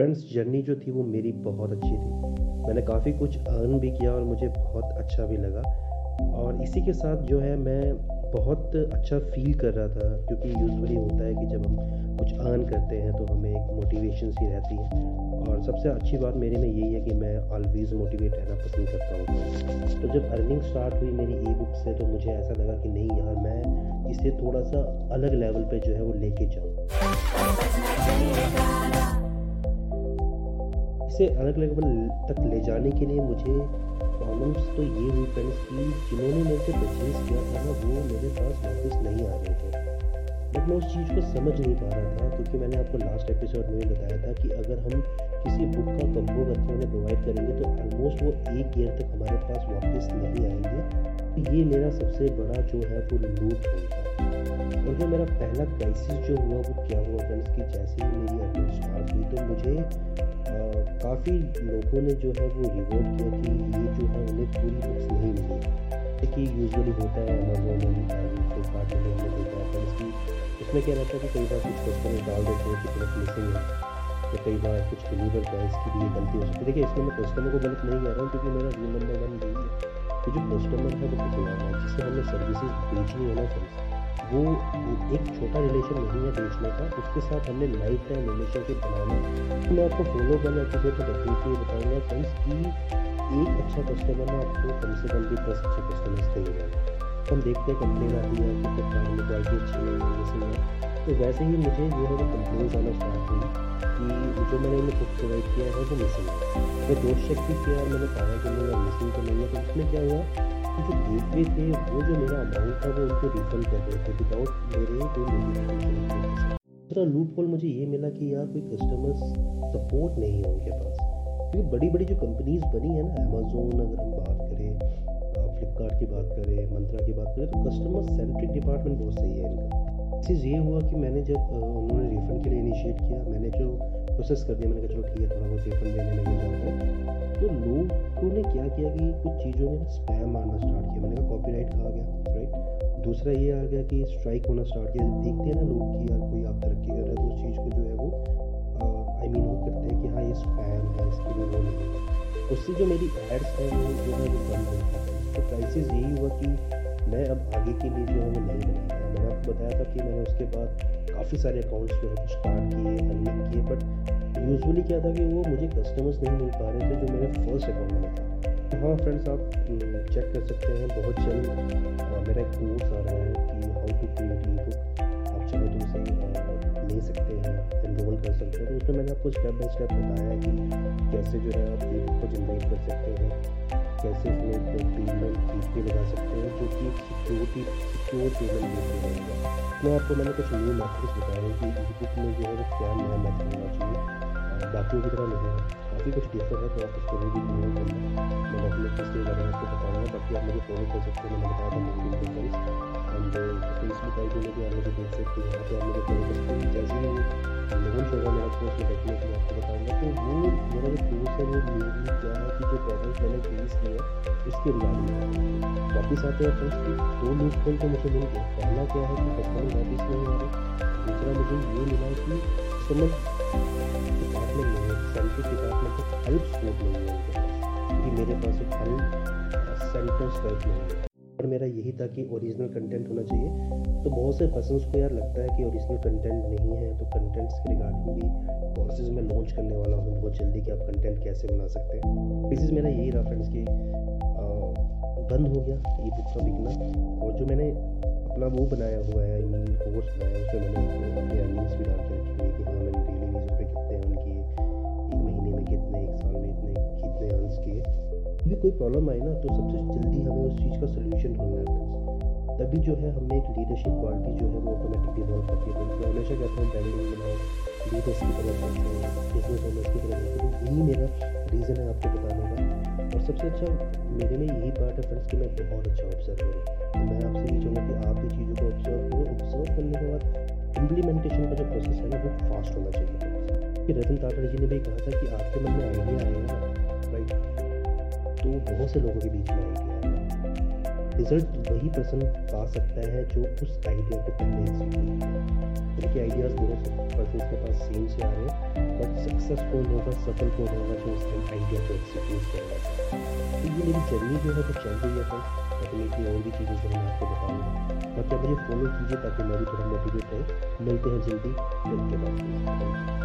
Friends journey जो थी वो मेरी बहुत अच्छी थी। मैंने काफ़ी कुछ अर्न भी किया और मुझे बहुत अच्छा भी लगा। और इसी के साथ जो है, मैं बहुत अच्छा फ़ील कर रहा था, क्योंकि यूजुअली होता है कि जब हम कुछ अर्न करते हैं तो हमें एक मोटिवेशन सी रहती है। और सबसे अच्छी बात मेरे में यही है कि मैं ऑलवेज़ मोटिवेट रहना पसंद करता हूँ। तो जब अर्निंग स्टार्ट हुई मेरी ई बुक से तो मुझे ऐसा लगा कि नहीं यार, मैं इसे थोड़ा सा अलग लेवल पे जो है वो लेके जाऊँ। इसे अलग लेवल तक ले जाने के लिए मुझे प्रॉब्लम्स तो ये हुई फ्रेंड्स कि, जिन्होंने मेरे से परचेज़ किया था ना, वो मेरे पास वापस नहीं आ रहे थे। बट मैं उस चीज़ को समझ नहीं पा रहा था, क्योंकि मैंने आपको लास्ट एपिसोड में बताया था कि अगर हम किसी बुक का कम्बो करके उन्हें प्रोवाइड करेंगे तो ऑलमोस्ट वो एक ईयर तक हमारे पास वापस नहीं आएँगे। तो ये मेरा सबसे बड़ा जो है वो लूट होगा और जो मेरा पहला क्राइसिस जो हुआ, वो क्या हुआ फ्रेंड्स कि? जैसे ही मेरी अर्निंग स्टार्ट हुई तो मुझे काफ़ी लोगों ने जो है वो रिवॉर्ड किया कि ये जो है उन्हें पूरी बुक्स नहीं मिली। कि यूजुअली होता है अमेजोन फ्लिपकार्ट में हमने देखा है इसकी उसमें क्या रहता है कि कई बार कुछ कस्टमर डाल देते हैं कि तरफ़ मिसिंग है तो कई बार कुछ डिलीवर का इसकी भी गलती हो सकती है। देखिए, इसमें मैं कस्टमर को गलत नहीं कह रहा हूँ, क्योंकि मेरा रूल नंबर वन यही है कि जो कस्टमर है वो किसी है। जिससे हमने सर्विसेज़ बेचनी है ना फ्रेंड्स वो एक छोटा रिलेशन नहीं है बेचने का, उसके साथ हमने लाइफ टाइम रिलेशनशिप बनाना मैं आपको फॉलो करना एपिसोड में बताइए ये बताऊँगा फ्रेंड्स कि एक अच्छा कस्टमर ना आपको कम से कम भी दस अच्छे कस्टमर्स देगा हम देखते हैं, कंपनी में आती है, कि में क्वालिटी अच्छी है, जैसे तो वैसे ही मुझे जो है वो कंप्लेन आना स्टार्ट हुई कि जो मैंने इन्हें बुक प्रोवाइड किया है, वो मिसिंग है। मैं दोस्त चेक भी किया, मैंने कहा कि मेरा मिसिंग तो नहीं है तो उसमें क्या हुआ कि जो गेटवे थे, वो जो मेरा अमाउंट था, वो उनको रिफंड कर रहे थे विदाउट मेरे कोई दूसरा लूप होल मुझे ये मिला कि यार कोई कस्टमर सपोर्ट नहीं है उनके पास। क्योंकि बड़ी बड़ी जो कंपनीज़ बनी है ना अमेजोन अगर हम बात करें फ्लिपकार्ट की बात करें मंत्रा की बात करें तो कस्टमर सेंट्रिक डिपार्टमेंट बहुत सही है इनका। चीज़ ये हुआ कि मैंने जब उन्होंने रिफ़ंड के लिए इनिशिएट किया, मैंने जो प्रोसेस कर दिया, मैंने कहा, चलो ठीक है, थोड़ा बहुत रिफ़ंड देने लगे जाते हैं। तो लोगों ने क्या किया कि कुछ चीज़ों में स्पैम आना स्टार्ट किया। मैंने कहा कॉपीराइट कहा गया राइट दूसरा ये आ गया कि स्ट्राइक होना स्टार्ट किया। देखते हैं ना लोग कि यार कोई आप तरक्की कर रहा है तो उस चीज़ को जो है वो आई मीन वो करते हैं कि हाँ ये स्पैम है, इसके लिए नहीं उससे जो मेरी एड्स है, वो जो है वो बंद हो गई। तो क्राइसिस यही हुआ कि मैं अब आगे के लिए जो है वो नहीं बना पाया मैंने आपको बताया था कि मैंने उसके बाद काफ़ी सारे अकाउंट्स जो है स्टार्ट किए अर्निंग किए बट यूजुअली क्या था कि वो मुझे कस्टमर्स नहीं मिल पा रहे थे जो मेरे फ़र्स्ट अकाउंट में थे। हाँ फ्रेंड्स आप चेक कर सकते हैं, बहुत जल्द मेरा एक कोर्स आ रहा है कि how to create e book आप चाहे तो उसे ले सकते हैं एनरोल कर सकते हैं। तो उसमें मैंने आपको स्टेप बाय स्टेप बताया कि कैसे जो है आप ई बुक को जनरेट कर सकते हैं। कैसे उसमें पेमेंट पे लगा सकते हैं, जो कि सिक्योरिटी सिक्योर पेमेंट रहेगा मैं आपको मैंने कुछ न्यू मैथड्स बताए हैं कि बुक में जो है क्या नया मैथड होना चाहिए। बाकियों की तरह नहीं है। काफ़ी कुछ डिफर है तो आप उसको भी फॉलो करना मैं अपने किस लिए लगा आपको बताऊँगा बाकी आप मुझे फॉलो कर सकते हैं, मैंने बताया था LinkedIn and Facebook I D में भी आप मुझे देख सकते हैं, यहाँ पर आप मुझे फॉलो कर सकते हैं ही। लॉन्च होगा मेरा कोर्स में डेफिनेटली आपको बताऊँगा। तो वो मेरा जो कोर्स है, वो मेनली क्या है कि जो प्रॉब्लम्स मैंने फेस किए उसके रिगार्डिंग वापस आते हैं फ्रेंड्स कि दो लूप होल तो मुझे मिल गए। पहला क्या है कि कस्टमर वापस नहीं आ रहे। दूसरा मुझे ये मिला कि कस्टमर डिपार्टमेंट नहीं है सेंट्रल डिपार्टमेंट का हेल्प स्कोप नहीं है क्योंकि मेरे पास एक हेल्प सेंटर स्टाइप नहीं है। मेरा यही था कि ओरिजिनल कंटेंट होना चाहिए। तो बहुत से पर्सनस को यार लगता है कि ओरिजिनल कंटेंट नहीं है तो कंटेंट्स के रिगार्डिंग भी कोर्सेज में लॉन्च करने वाला हूँ, बहुत जल्दी कि आप कंटेंट कैसे बना सकते हैं। इसी मेरा यही रहा फ्रेंड्स कि बंद हो गया ये बुक का बिकना। और जो मैंने अपना वो बनाया हुआ है कोर्स बनाया, उसमें मैंने अपनी अर्निंग्स भी डाल के रखी हुई कि हाँ मैंने डेली बेसिस पे कितने अर्न भी कोई प्रॉब्लम आई ना तो सबसे जल्दी हमें उस चीज़ का सोल्यूशन ढूंढना है तभी जो है हमें एक लीडरशिप क्वालिटी जो है वो ऑटोमेटिकली डेवलप होती है। मैं हमेशा कहता हूँ ब्रांडिंग बनाओ लीडर्स की तरफ़ बिज़नेस ओनर्स की तरफ़ तो यही मेरा रीज़न है आपको बताने का। और सबसे अच्छा मेरे में यही पार्ट है फ्रेंड्स कि मैं बहुत अच्छा ऑब्जर्वर हूँ तो मैं आपसे ये चाहूँगा कि आप भी चीज़ों को ऑब्ज़र्व करो। ऑब्ज़र्व करने के बाद इम्प्लीमेंटेशन का जो प्रोसेस है ना, वो फास्ट होना चाहिए। कि रतन टाटा जी ने भी कहा था कि आपके मन में आइडिया आएगा तो बहुत से लोगों के बीच में आइडिया आएगा रिज़ल्ट वही पर्सन पा सकता है जो उस आइडिया को पहले उनके आइडियाज़ बहुत पर्सन के पास सेम से आ रहे हैं बट सक्सेस कौन होगा सफल कौन होगा जो उस आइडिया को एग्जीक्यूट करेगा तो ये मेरी जर्नी जो है वो चल रही है फ्रेंड्स डेफिनेटली और भी चीज़ें जो मैं आपको बताऊँगा। बाकी आप मुझे फॉलो कीजिए ताकि मैं भी थोड़ा मोटिवेट रहे। मिलते हैं जल्दी। मिलते बात